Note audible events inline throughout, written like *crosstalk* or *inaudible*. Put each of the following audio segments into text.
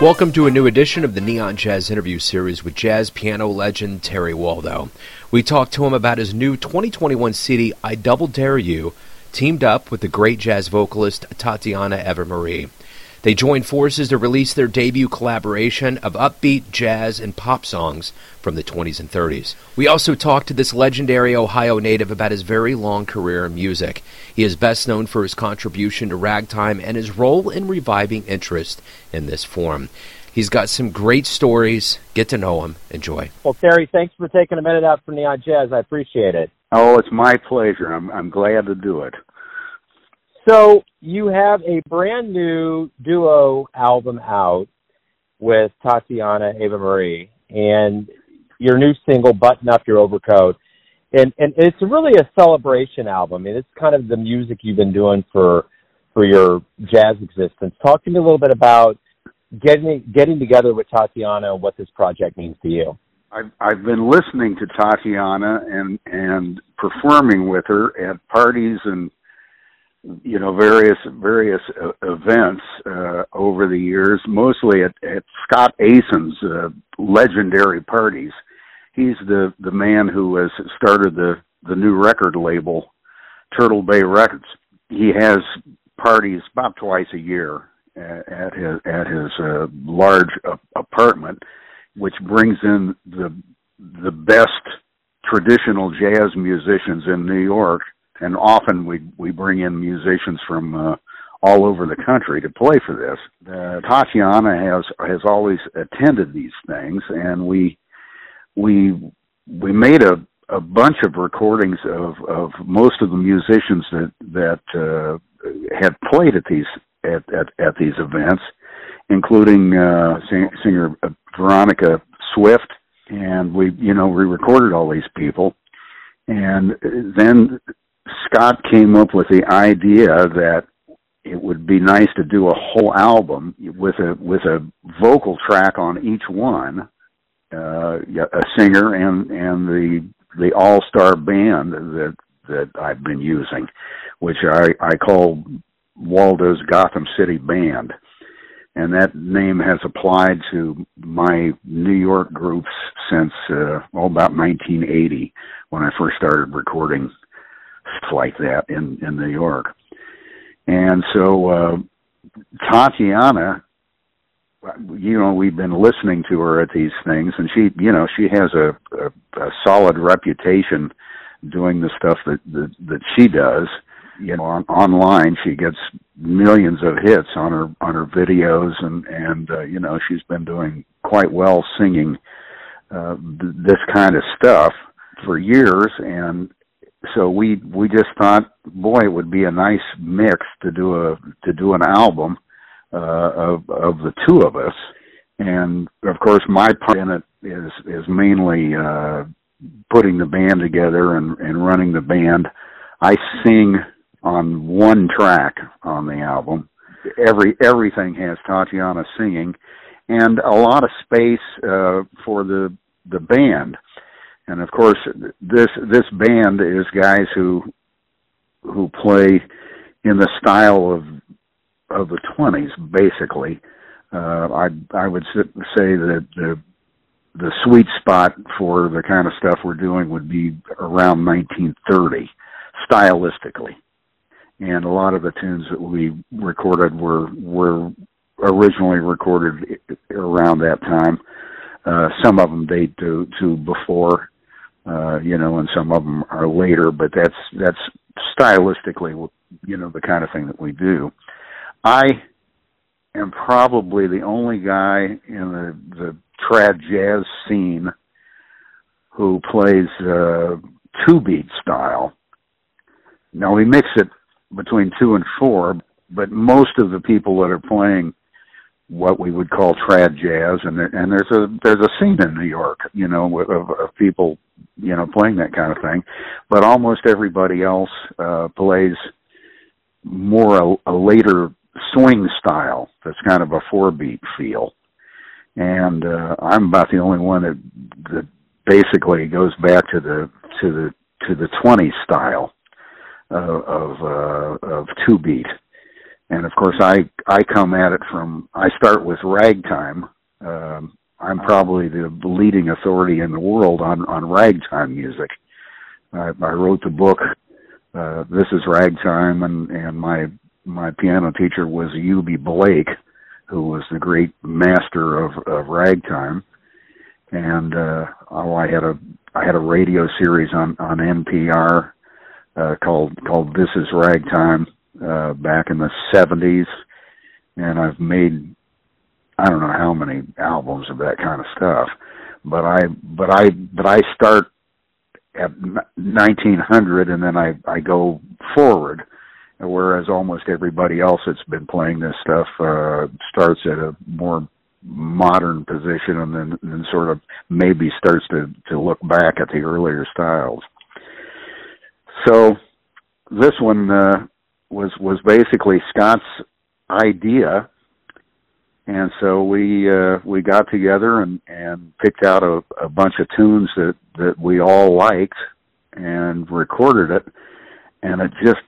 Welcome to a new edition of the Neon Jazz interview series with jazz piano legend Terry Waldo. We talked to him about his new 2021 CD, I Double Dare You, teamed up with the great jazz vocalist Tatiana Eva Marie. They joined forces to release their debut collaboration of upbeat jazz and pop songs from the 20s and 30s. We also talked to this legendary Ohio native about his very long career in music. He is best known for his contribution to ragtime and his role in reviving interest in this form. He's got some great stories. Get to know him. Enjoy. Well, Terry, thanks for taking a minute out for Neon Jazz. I appreciate it. Oh, it's my pleasure. I'm I'm glad to do it. So you have a brand new duo album out with Tatiana Eva Marie and your new single Button Up Your Overcoat. And and it's really a celebration album. I mean, it's kind of the music you've been doing for for your jazz existence. Talk to me a little bit about getting getting together with Tatiana and what this project means to you. I've I've been listening to Tatiana and and performing with her at parties and you know various various uh, events uh, over the years, mostly at, at Scott Asen's uh, legendary parties. He's the the man who has started the the new record label, Turtle Bay Records. He has parties about twice a year at, at his at his uh, large uh, apartment, which brings in the the best traditional jazz musicians in New York and often we we bring in musicians from uh, all over the country to play for this. Uh, Tatiana has has always attended these things, and we we we made a a bunch of recordings of of most of the musicians that that uh, had played at these at at, at these events, including uh, sing, singer Veronica Swift, and we you know we recorded all these people, and then Scott came up with the idea that it would be nice to do a whole album with a with a vocal track on each one, uh, a singer and and the the all star band that that I've been using, which I I call Waldo's Gotham City Band, and that name has applied to my New York groups since uh, well about 1980 when I first started recording like that in in New York. And so uh, Tatiana, you know, we've been listening to her at these things, and she, you know, she has a, a, a solid reputation doing the stuff that, that that she does. You know, on, online she gets millions of hits on her on her videos, and and uh, you know she's been doing quite well singing uh, th- this kind of stuff for years, and so we we just thought, boy, it would be a nice mix to do a to do an album uh, of of the two of us, and of course my part in it is is mainly uh, putting the band together and and running the band. I sing on one track on the album. Every everything has Tatiana singing, and a lot of space uh, for the the band and of course this this band is guys who who play in the style of of the 20s basically. Uh i i would say that the the sweet spot for the kind of stuff we're doing would be around 1930 stylistically. And a lot of the tunes that we recorded were were originally recorded around that time. Uh some of them date to to before uh, you know, and some of them are later, but that's that's stylistically, you know, the kind of thing that we do. I am probably the only guy in the the trad jazz scene who plays uh, two beat style. Now we mix it between two and four, but most of the people that are playing what we would call trad jazz, and there, and there's a there's a scene in New York, you know, of, of people, you know, playing that kind of thing. But almost everybody else uh, plays more a, a later swing style that's kind of a four beat feel, and uh, I'm about the only one that that basically goes back to the to the to the 20 style uh, of uh, of two beat and of course I I come at it from I start with ragtime. Um, I'm probably the leading authority in the world on on ragtime music. I, I wrote the book. Uh, this is ragtime, and and my my piano teacher was Eubie Blake, who was the great master of of ragtime. And uh, oh, I had a I had a radio series on on NPR uh, called called This Is Ragtime uh, back in the '70s, and I've made I don't know how many albums of that kind of stuff. But I but I but I start at 1900 and then I I go forward whereas almost everybody else that's been playing this stuff uh starts at a more modern position and then then sort of maybe starts to to look back at the earlier styles so this one uh was was basically Scott's idea. And so we uh we got together and and picked out a, a bunch of tunes that that we all liked and recorded it. And it just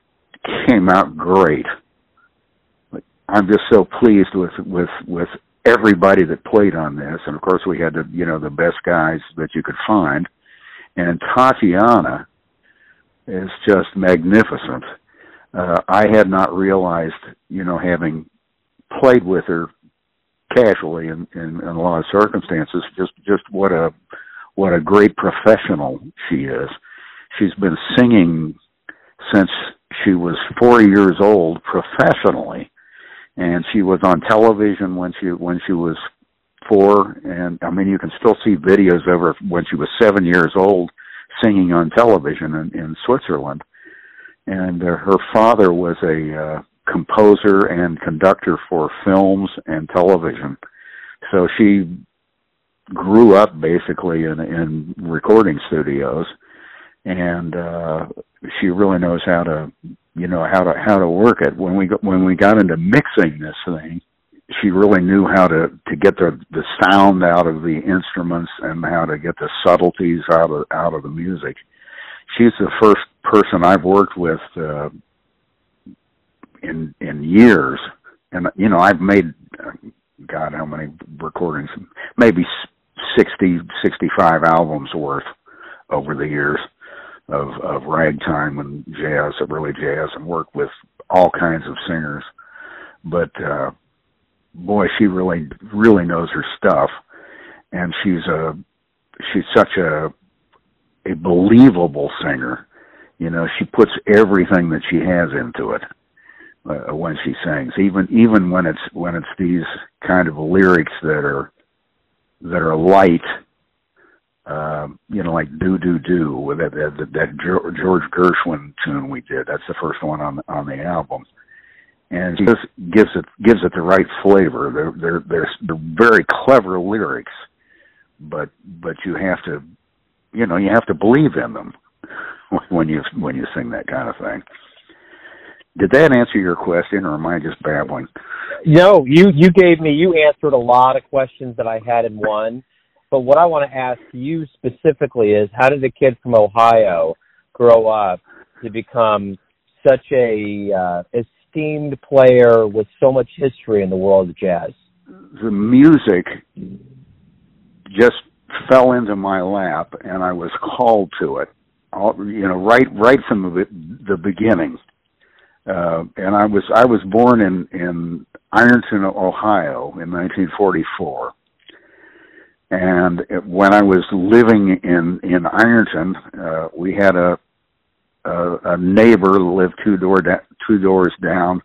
came out great. I'm just so pleased with with with everybody that played on this. And of course we had the you know the best guys that you could find. And tatiana is just magnificent uh i had not realized you know having played with her casually in, in, in a lot of circumstances. Just just what a what a great professional she is. She's been singing since she was four years old professionally, and she was on television when she when she was four. And I mean, you can still see videos of her when she was seven years old singing on television in, in Switzerland. And uh, her father was a uh, composer and conductor for films and television. So she grew up basically in in recording studios. And uh she really knows how to you know how to how to work it. When we got when we got into mixing this thing she really knew how to to get the the sound out of the instruments and how to get the subtleties out of out of the music. She's the first person i've worked with uh in in years and you know i've made uh, god how many recordings? Maybe sixty sixty five albums worth over the years of of ragtime and jazz of really jazz and worked with all kinds of singers. But uh boy she really really knows her stuff and she's a she's such a a believable singer you know she puts everything that she has into it uh, when she sings, even even when it's when it's these kind of lyrics that are that are light, uh, you know, like "Do Do Do" with that that, that George Gershwin tune we did. That's the first one on on the album, and she just gives it gives it the right flavor. They're they're they're, they're very clever lyrics, but but you have to, you know, you have to believe in them *laughs* when you when you sing that kind of thing. Did that answer your question, or am I just babbling? No, you you gave me you answered a lot of questions that I had in one. But what I want to ask you specifically is, how did a kid from Ohio grow up to become such a uh, esteemed player with so much history in the world of jazz? The music just fell into my lap, and I was called to it. All, you know, right right from the, the beginning uh, and I was I was born in in Ironton, Ohio, in 1944. And when I was living in in Ironton, uh, we had a, a a neighbor lived two door da- two doors down,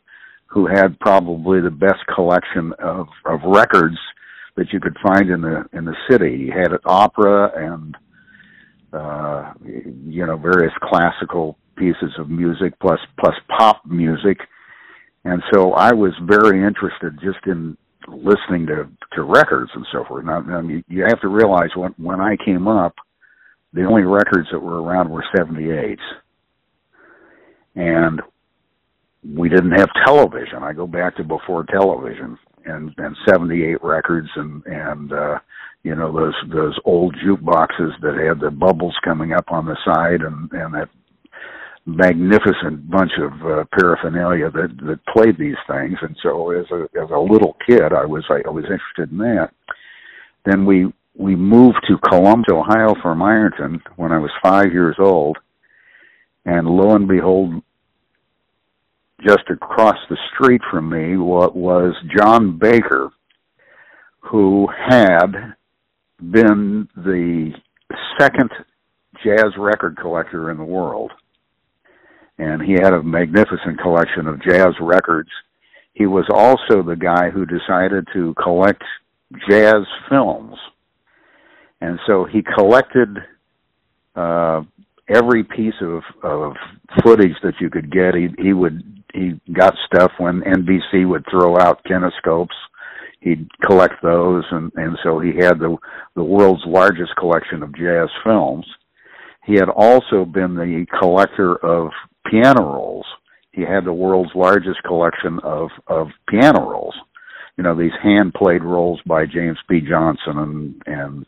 who had probably the best collection of of records that you could find in the in the city. He had an opera and uh, you know various classical pieces of music plus plus pop music and so I was very interested just in listening to to records and so forth. Now, now you, you have to realize when when I came up, the only records that were around were 78s, and we didn't have television. I go back to before television and and 78 records and and uh you know those those old jukeboxes that had the bubbles coming up on the side and and that magnificent bunch of uh, paraphernalia that that played these things, and so as a as a little kid, I was I, I was interested in that. Then we we moved to Columbus, Ohio from Ironton when I was five years old, and lo and behold, just across the street from me what was John Baker, who had been the second jazz record collector in the world. And he had a magnificent collection of jazz records. He was also the guy who decided to collect jazz films. And so he collected uh, every piece of, of footage that you could get. He, he would he got stuff when NBC would throw out kinescopes he'd collect those and and so he had the the world's largest collection of jazz films. He had also been the collector of piano rolls. He had the world's largest collection of of piano rolls. You know these hand played rolls by James P. Johnson and and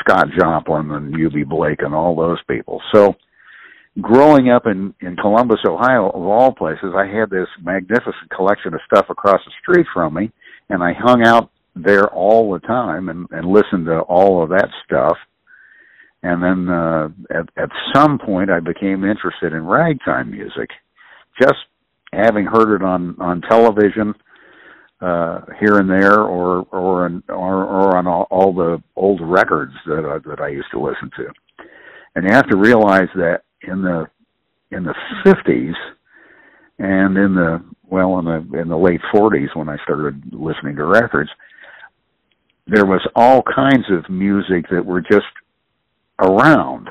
Scott Joplin and Eubie Blake and all those people. So growing up in in Columbus Ohio of all places I had this magnificent collection of stuff across the street from me and I hung out there all the time and, and listened to all of that stuff. And then uh, at, at some point, I became interested in ragtime music, just having heard it on on television uh, here and there, or or on, or, or on all, all the old records that uh, that I used to listen to. And you have to realize that in the in the fifties and in the well in the in the late 40s when I started listening to records there was all kinds of music that were just around.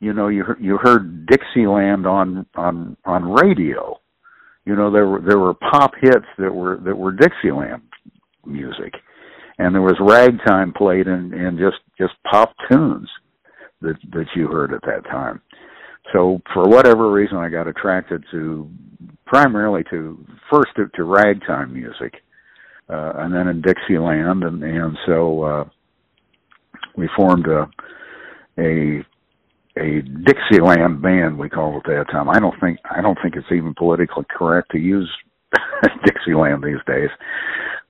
You know you you heard Dixieland on on on radio. You know there were there were pop hits that were that were Dixieland music. And there was ragtime played and and just just pop tunes that that you heard at that time so for whatever reason I got attracted to primarily to first to, to ragtime music, uh, and then in Dixieland, and and so uh, we formed a a a Dixieland band we called it at that time. I don't think I don't think it's even politically correct to use *laughs* Dixieland these days,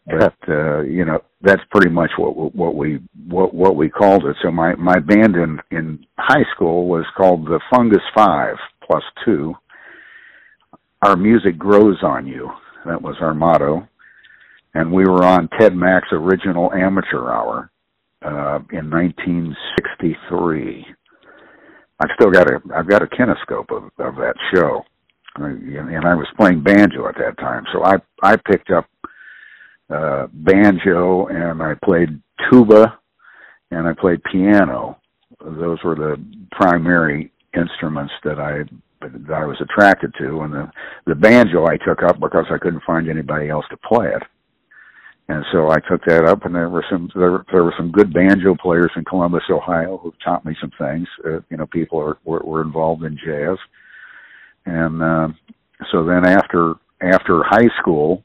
but uh, you know that's pretty much what what we what what we called it. So my my band in in high school was called the Fungus Five plus two our music grows on you. That was our motto. And we were on Ted Mack's original amateur hour uh, in 1963. I've still got a I've got a kinescope of, of that show, and I was playing banjo at that time. So I I picked up uh, banjo and I played tuba and I played piano. Those were the primary instruments that I that I was attracted to, and the the banjo I took up because I couldn't find anybody else to play it, and so I took that up. And there were some there, there were some good banjo players in Columbus, Ohio, who taught me some things. Uh, you know, people are, were, were involved in jazz, and uh, so then after after high school,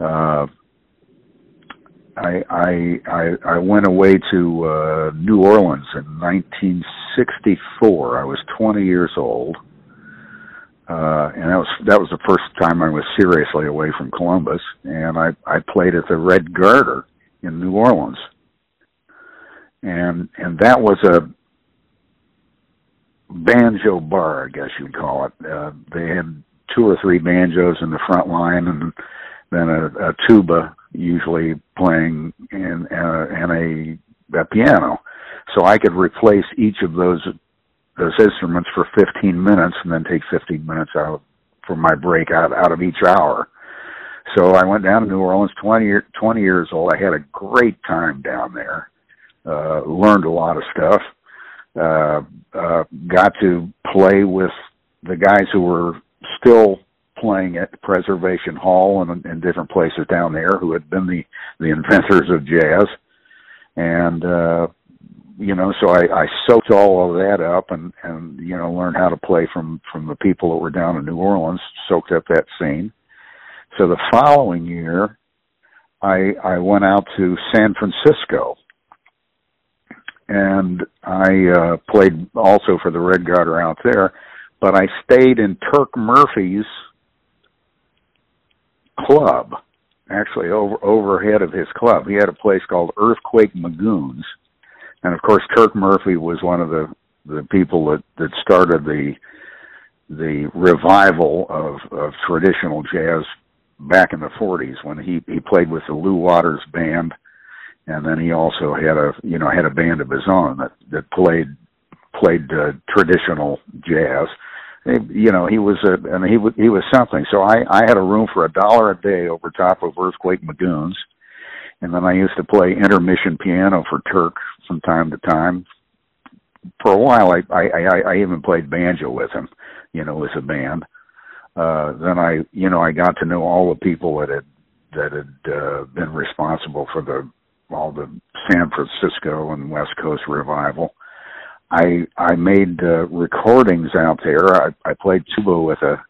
uh, I I I, I went away to uh, New Orleans in 1964. I was 20 years old, uh, and that was that was the first time I was seriously away from Columbus. And I I played at the Red Garter in New Orleans, and and that was a banjo bar, I guess you'd call it. Uh, they had two or three banjos in the front line, and then a, a tuba usually playing in uh, and a, a piano. So I could replace each of those those instruments for 15 minutes and then take 15 minutes out for my break out out of each hour. So I went down to New Orleans 20 year, 20 years old. I had a great time down there. Uh learned a lot of stuff. Uh uh got to play with the guys who were still playing at Preservation Hall and, and different places down there who had been the the inventors of jazz, and uh, you know, so I, I soaked all of that up and and you know learned how to play from from the people that were down in New Orleans, soaked up that scene. So the following year, I I went out to San Francisco and I uh, played also for the Red Garter out there but I stayed in Turk Murphy's club, actually over overhead of his club. He had a place called Earthquake McGoon's, and of course Turk Murphy was one of the the people that that started the the revival of of traditional jazz back in the 40s when he he played with the Lu Watters band. And then he also had a you know had a band of his own that that played played uh, traditional jazz you know he was a and he was he was something. So i i had a room for a dollar a day over top of earthquake mcgoon's. And then i used to play intermission piano for turk from time to time. For a while i i i, I even played banjo with him you know as a band. Uh then i you know i got to know all the people that had that had uh, been responsible for the all the san francisco and west coast revival I I made uh, recordings out there. I, I played tuba with a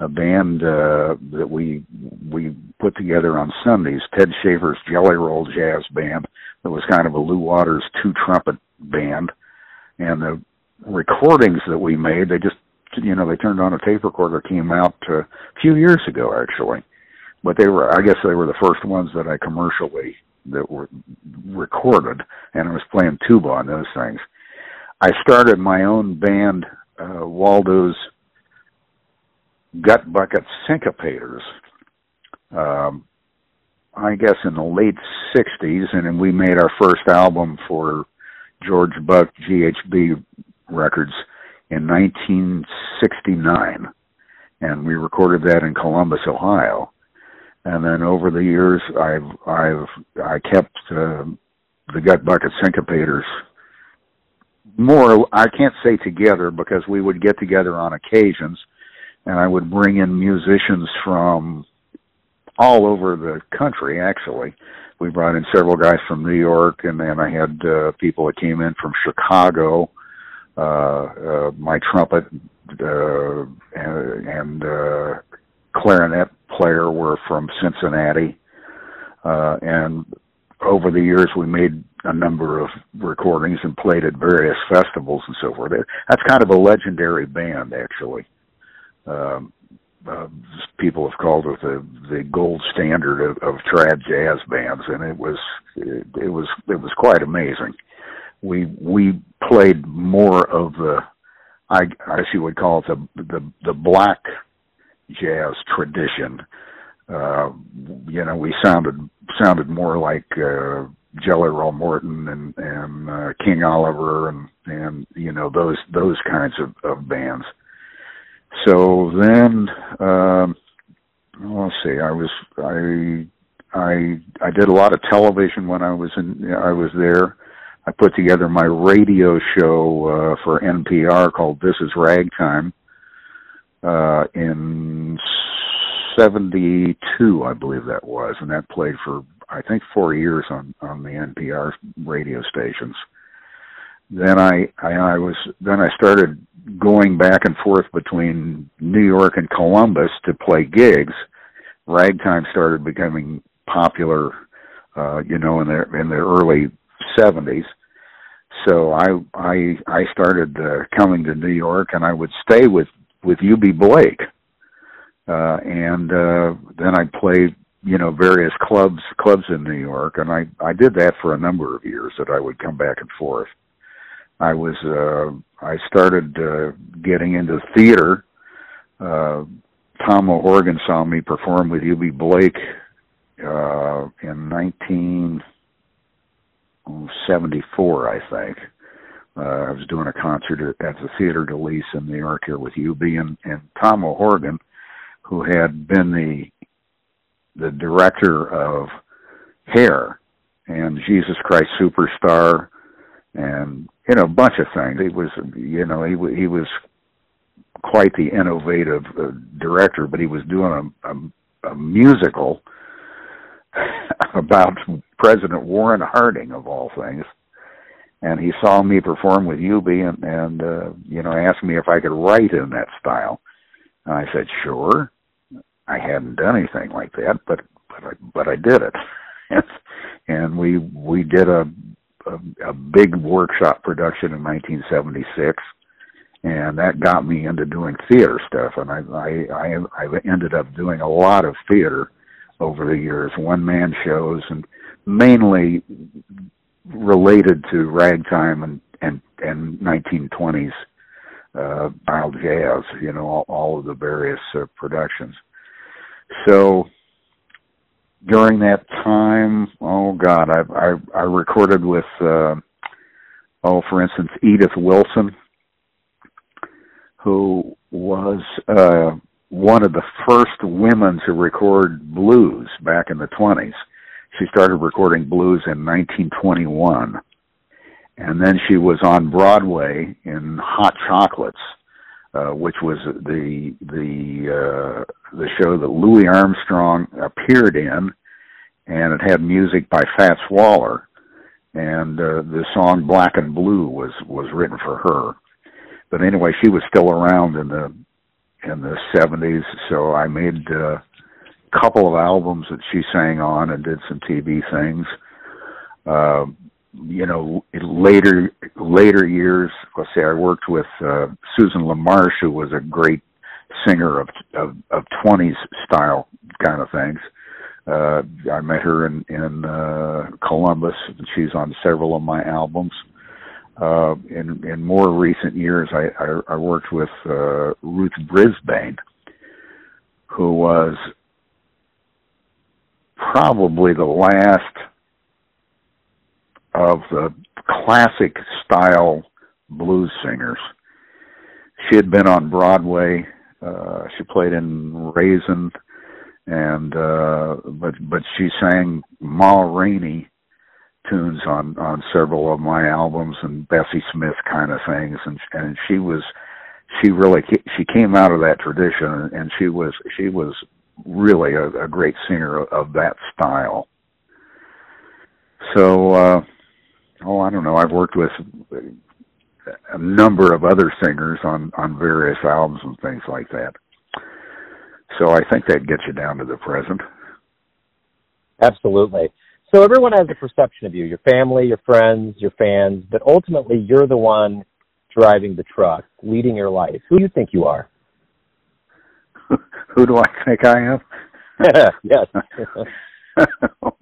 a band uh, that we we put together on Sundays. Ted Shafer's Jelly Roll Jazz Band. That was kind of a Lu Watters two trumpet band, and the recordings that we made, they just you know they turned on a tape recorder, came out uh, a few years ago actually, but they were I guess they were the first ones that I commercially that were recorded, and I was playing tuba on those things I started my own band, uh, Waldo's Gut Bucket Syncopators. Um, I guess in the late '60s, and we made our first album for George Buck GHB Records in 1969, and we recorded that in Columbus, Ohio. And then over the years, I've I've I kept uh, the Gut Bucket Syncopators more I can't say together because we would get together on occasions and I would bring in musicians from all over the country actually. We brought in several guys from New York and then I had uh, people that came in from Chicago. Uh, uh my trumpet uh and, uh clarinet player were from Cincinnati. Uh and over the years we made a number of recordings and played at various festivals and so forth. That's kind of a legendary band, actually. Um, uh, people have called it the the gold standard of, of trad jazz bands, and it was it, it was it was quite amazing. We we played more of the I I guess you would call it the the the black jazz tradition. Uh, you know, we sounded sounded more like uh, Jelly Roll Morton and and uh, King Oliver and and you know those those kinds of, of bands. So then, um, let's see. I was I I I did a lot of television when I was in I was there. I put together my radio show uh, for NPR called This Is Ragtime uh, in '72, I believe that was, and that played for I think four years on on the NPR radio stations. Then I, I I was then I started going back and forth between New York and Columbus to play gigs. Ragtime started becoming popular, uh, you know, in the in the early '70s. So I I I started uh, coming to New York, and I would stay with with Eubie Blake, uh, and uh, then I'd play you know various clubs clubs in New York and I I did that for a number of years that I would come back and forth. I was uh I started uh getting into theater. Uh Tom O'Horgan saw me perform with Eubie Blake uh in 1974 I think. Uh, I was doing a concert at, the Theater de Lys in New York here with Eubie and, and Tom O'Horgan, who had been the the director of Hair and Jesus Christ Superstar and you know a bunch of things. He was you know he he was quite the innovative uh, director, but he was doing a, a, a musical *laughs* about President Warren Harding of all things. And he saw me perform with Eubie and, and uh, you know, asked me if I could write in that style. And I said, sure. I hadn't done anything like that, but but I, but I did it, *laughs* and we we did a, a a big workshop production in 1976, and that got me into doing theater stuff. And I I I, I ended up doing a lot of theater over the years, one man shows, and mainly related to ragtime and and and 1920s uh wild jazz you know all, all of the various uh, productions so during that time oh god i i i recorded with uh oh for instance edith wilson who was uh one of the first women to record blues back in the 20s she started recording blues in 1921 and then she was on Broadway in Hot Chocolates, uh, which was the the uh, the show that Louis Armstrong appeared in, and it had music by Fats Waller, and uh, the song Black and Blue was was written for her. But anyway, she was still around in the in the 70s, so I made uh, a couple of albums that she sang on and did some TV things. Uh, you know, later later years, let's say I worked with uh, Susan LaMarche, who was a great singer of of, of 20s style kind of things. Uh, I met her in in uh, Columbus, and she's on several of my albums. Uh, in in more recent years, I I, I worked with uh, Ruth Brisbane, who was probably the last of the classic style blues singers. She had been on Broadway. Uh, she played in Raisin, and uh, but but she sang Ma Rainey tunes on on several of my albums and Bessie Smith kind of things, and and she was she really she came out of that tradition, and she was she was really a, a great singer of that style. So. uh oh, I don't know. I've worked with a number of other singers on on various albums and things like that. So I think that gets you down to the present. Absolutely. So everyone has a perception of you, your family, your friends, your fans, but ultimately you're the one driving the truck, leading your life. Who do you think you are? *laughs* Who do I think I am? *laughs* yes. *laughs* oh,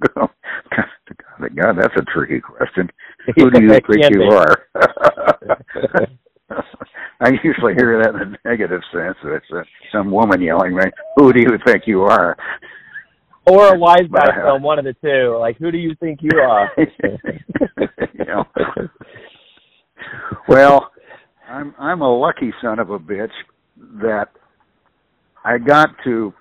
God. God, that's a tricky question. *laughs* Who do you think you are? *laughs* *laughs* I usually hear that in a negative sense. It's uh, some woman yelling, "Right? Who do you think you are?" Or a wise guy film, one of the two. Like, who do you think you are? you know. Well, I'm I'm a lucky son of a bitch that I got to.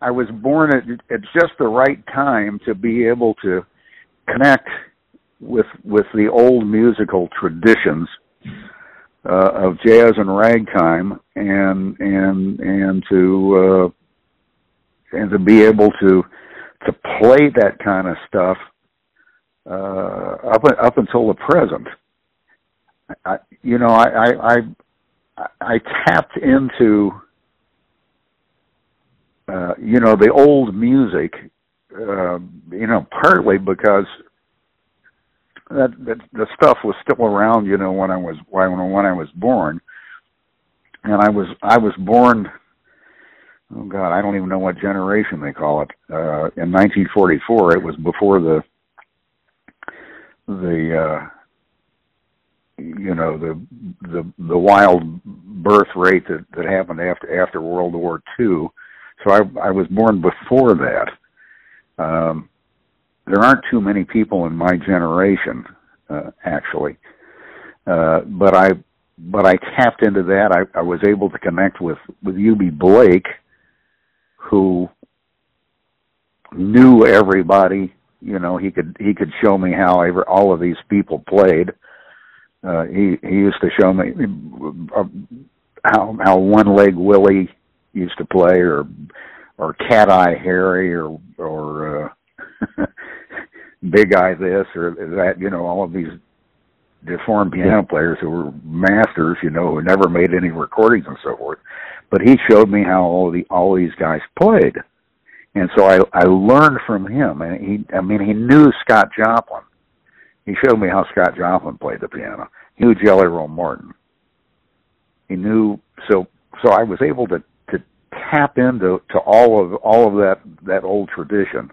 I was born at at just the right time to be able to connect with with the old musical traditions uh, of jazz and ragtime, and and and to uh, and to be able to to play that kind of stuff uh, up up until the present. I, you know, I, I I I tapped into uh, you know the old music uh, you know, partly because that, that the stuff was still around, you know, when I was when when I was born, and I was I was born. Oh God, I don't even know what generation they call it. Uh, in 1944, it was before the the uh, you know the the the wild birth rate that that happened after after World War II. So I I was born before that um, there aren't too many people in my generation, uh, actually. Uh, but I, but I tapped into that. I, I was able to connect with with Eubie Blake, who knew everybody. You know, he could he could show me how ever all of these people played. Uh, he he used to show me uh, how how one leg Willie used to play, or or Cat Eye Harry or or uh, *laughs* Big Eye this or that. You know, all of these deformed piano players who were masters. You know, who never made any recordings and so forth. But he showed me how all the all these guys played, and so I I learned from him. And he, I mean, he knew Scott Joplin. He showed me how Scott Joplin played the piano. He knew Jelly Roll Morton. he knew so so I was able to to tap into to all of all of that that old tradition.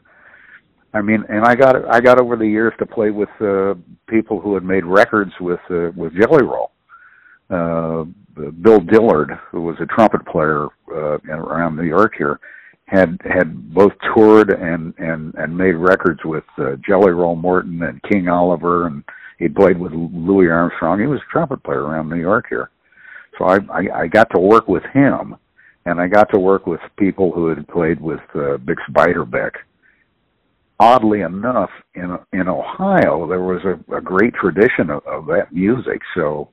I mean, and I got I got over the years to play with uh, people who had made records with uh, with Jelly Roll. Uh, Bill Dillard, who was a trumpet player uh, around New York here, had had both toured and and and made records with uh, Jelly Roll Morton and King Oliver, and he played with Louis Armstrong. He was a trumpet player around New York here, so I I, I got to work with him, and I got to work with people who had played with uh, Bix Beiderbecke. Oddly enough, in in Ohio, there was a, a great tradition of, of that music, so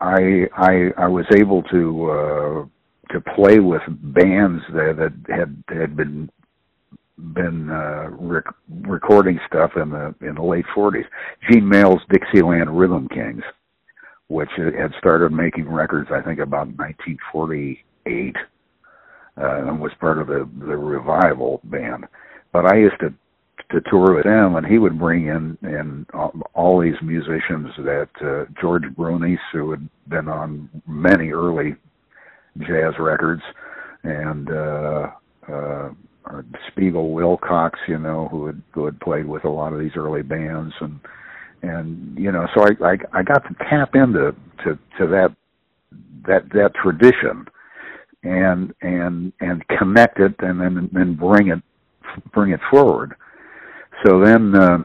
I I I was able to. Uh, to play with bands that, that had had been been uh, rec- recording stuff in the in the late 40s. Gene Mayl's Dixieland Rhythm Kings, which had started making records, I think, about 1948, uh, and was part of the the revival band. But I used to to tour with him, and he would bring in in all these musicians that uh, George Brunis, who had been on many early jazz records, and uh, uh, Spiegel Wilcox, you know, who had who had played with a lot of these early bands, and and you know, so I I, I got to tap into to to that that that tradition, and and and connect it, and then then bring it bring it forward. So then. Uh,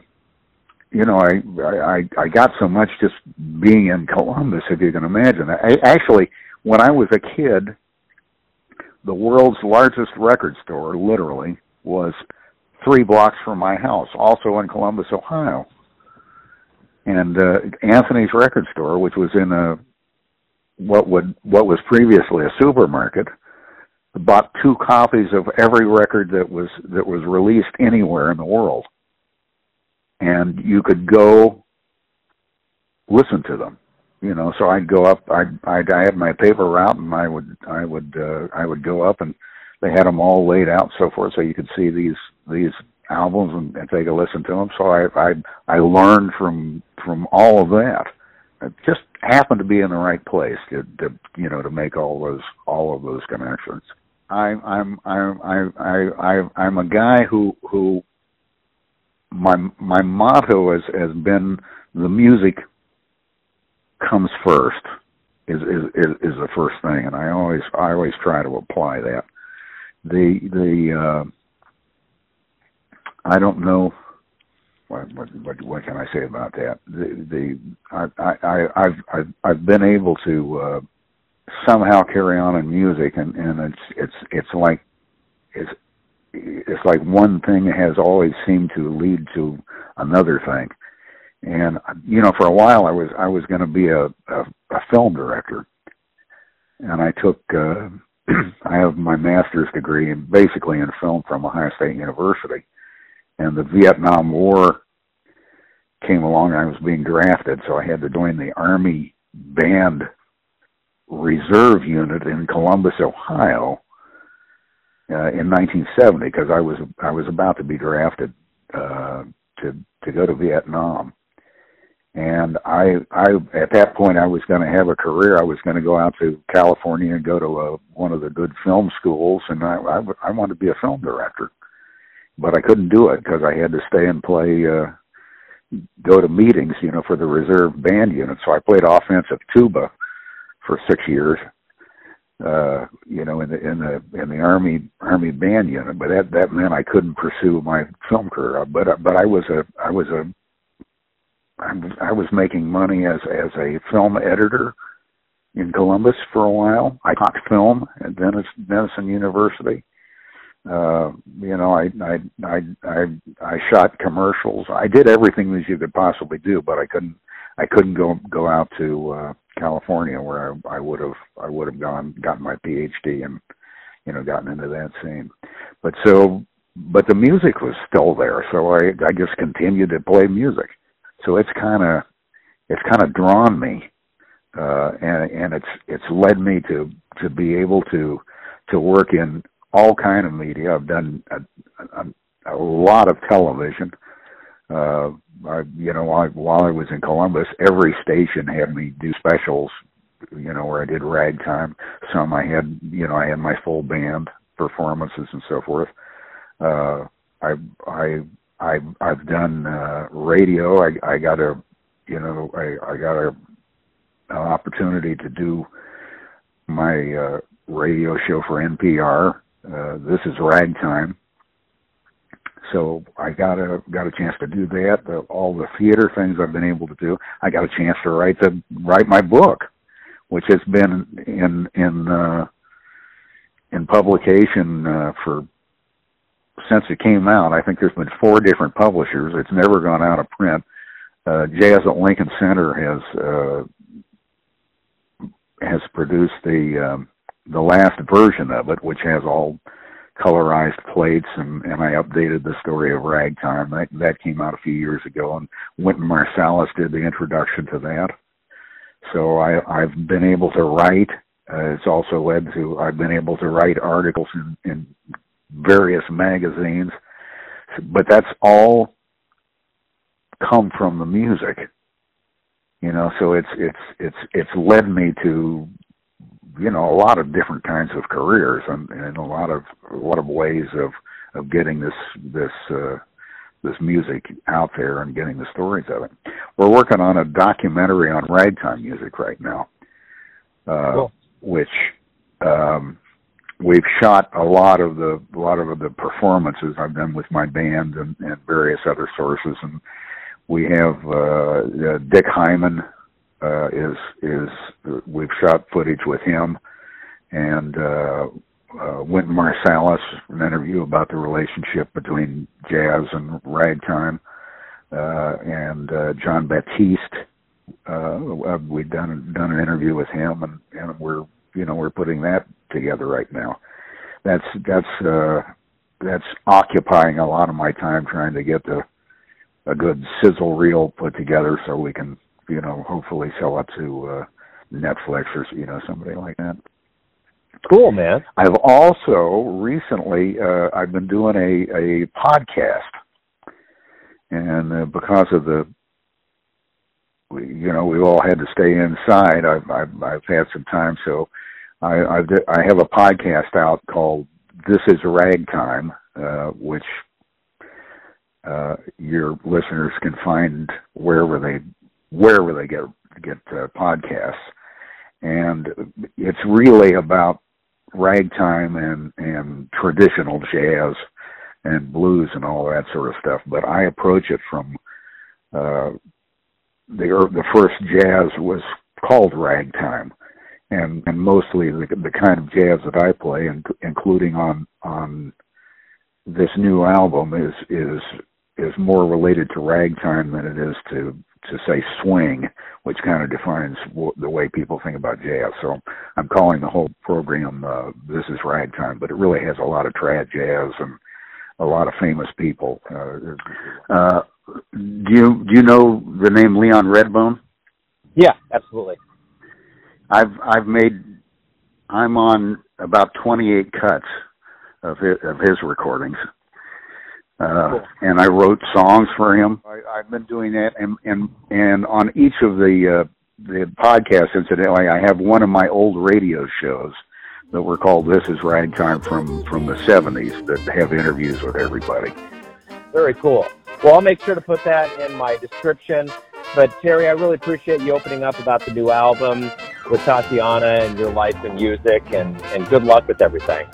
you know, I, I I got so much just being in Columbus, if you can imagine. I actually when I was a kid, the world's largest record store, literally, was three blocks from my house, also in Columbus, Ohio. And uh, Anthony's record store, which was in a what would what was previously a supermarket, bought two copies of every record that was that was released anywhere in the world. And you could go listen to them you know. So i'd go up i'd i'd i had my paper route and i would i would uh i would go up and they had them all laid out so forth so you could see these these albums and, and take a listen to them so i i i learned from from all of that just happened to be in the right place to, to you know to make all those all of those connections I'm i'm i'm i i i'm a guy who who my my motto has has been the music comes first is, is is is the first thing, and I always I always try to apply that. The the uh, I don't know what, what what what can I say about that? The the I I I've I've I've been able to uh, somehow carry on in music, and and it's it's it's like it's it's like one thing has always seemed to lead to another thing. And you know for a while i was i was going to be a, a a film director. And i took uh *clears throat* i have my master's degree in basically in film from ohio state university and the vietnam war came along i was being drafted so i had to join the army band reserve unit in columbus ohio uh, in 1970 because i was i was about to be drafted uh to to go to vietnam and I, I at that point, I was going to have a career. I was going to go out to California and go to a, one of the good film schools, and I, I, I wanted to be a film director, but I couldn't do it because I had to stay and play, uh, go to meetings, you know, for the reserve band unit. So I played offensive tuba for six years, uh, you know, in the in the in the army army band unit. But that that meant I couldn't pursue my film career. But but I was a I was a I was making money as as a film editor in Columbus for a while. I taught film at Denison, Denison University. Uh, you know, I, I I I I shot commercials. I did everything that you could possibly do, but I couldn't I couldn't go go out to uh, California where I, I would have I would have gone gotten my PhD and you know gotten into that scene. But so but the music was still there, so I I just continued to play music so it's kind of it's kind of drawn me, uh, and and it's it's led me to to be able to to work in all kind of media. I've done a, a, a lot of television. Uh, I, you know, I, while I was in Columbus, every station had me do specials you know, where I did ragtime. Some I had, you know, I had my full band performances and so forth. Uh, I, I, I, I've done, uh, radio. I, I got a, you know, I, I got a, an opportunity to do my, uh, radio show for NPR. Uh, this is ragtime so I got a got a chance to do that. The, all the theater things I've been able to do. I got a chance to write the write my book, which has been in in uh, in publication uh, for since it came out. I think there's been four different publishers. It's never gone out of print. Uh, Jazz at Lincoln Center has uh, has produced the um, the last version of it, which has all colorized plates and, and I updated the story of ragtime. That, that came out a few years ago and Wynton Marsalis did the introduction to that. So I, I've been able to write. Uh, it's also led to, I've been able to write articles in, in various magazines, but that's all come from the music you know so it's it's it's it's led me to you know a lot of different kinds of careers and, and a lot of a lot of ways of of getting this this uh, this music out there and getting the stories of it. We're working on a documentary on ragtime music right now, uh, cool. which um, we've shot a lot of the a lot of the performances I've done with my band and, and various other sources, and we have uh, uh, Dick Hyman uh, is is we've shot footage with him and uh, uh, Wynton Marsalis, an interview about the relationship between jazz and ragtime, uh, and uh, Jon Batiste. Uh, we've done done an interview with him, and, and we're you know we're putting that together right now. That's that's uh, that's occupying a lot of my time trying to get the a good sizzle reel put together so we can you know, hopefully sell it to uh, Netflix or you know somebody like that. Cool, man. I've also recently uh, I've been doing a a podcast, and uh, because of the you know we've all had to stay inside, I've I've, I've had some time, so I I've, I have a podcast out called This Is Ragtime, uh, which uh, your listeners can find wherever they wherever they get get uh, podcasts, and it's really about ragtime and and traditional jazz and blues and all that sort of stuff. But I approach it from uh, the the first jazz was called ragtime, and and mostly the the kind of jazz that I play, and including on on this new album is is is more related to ragtime than it is to to say swing, which kind of defines w- the way people think about jazz. So I'm calling the whole program uh, "This Is Ragtime," but it really has a lot of trad jazz and a lot of famous people. Uh, uh, do you do you know the name Leon Redbone? Yeah, absolutely. I've I've made I'm on about 28 cuts of his, of his recordings. Uh, cool. and I wrote songs for him. I, I've been doing that, and and and on each of the uh, the podcasts, incidentally, I have one of my old radio shows that were called "This Is Ragtime" from from the '70s that have interviews with everybody. Very cool. Well, I'll make sure to put that in my description. But Terry, I really appreciate you opening up about the new album with Tatiana and your life and music, and and good luck with everything.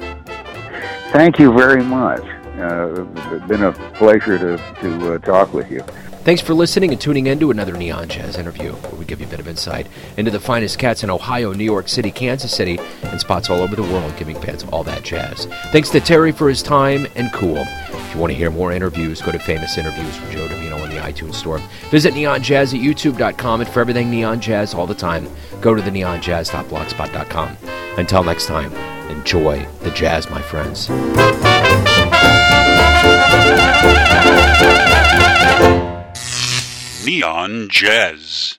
Thank you very much. Uh, been a pleasure to, to uh, talk with you. Thanks for listening and tuning in to another Neon Jazz interview, where we give you a bit of insight into the finest cats in Ohio, New York City, Kansas City, and spots all over the world, giving fans all that jazz. Thanks to Terry for his time and cool. If you want to hear more interviews, go to Famous Interviews with Joe Dimino in the iTunes Store. Visit neonjazz at youtube.com, and for everything Neon Jazz all the time, go to the neonjazz.blogspot.com. Until next time, enjoy the jazz, my friends. Neon Jazz.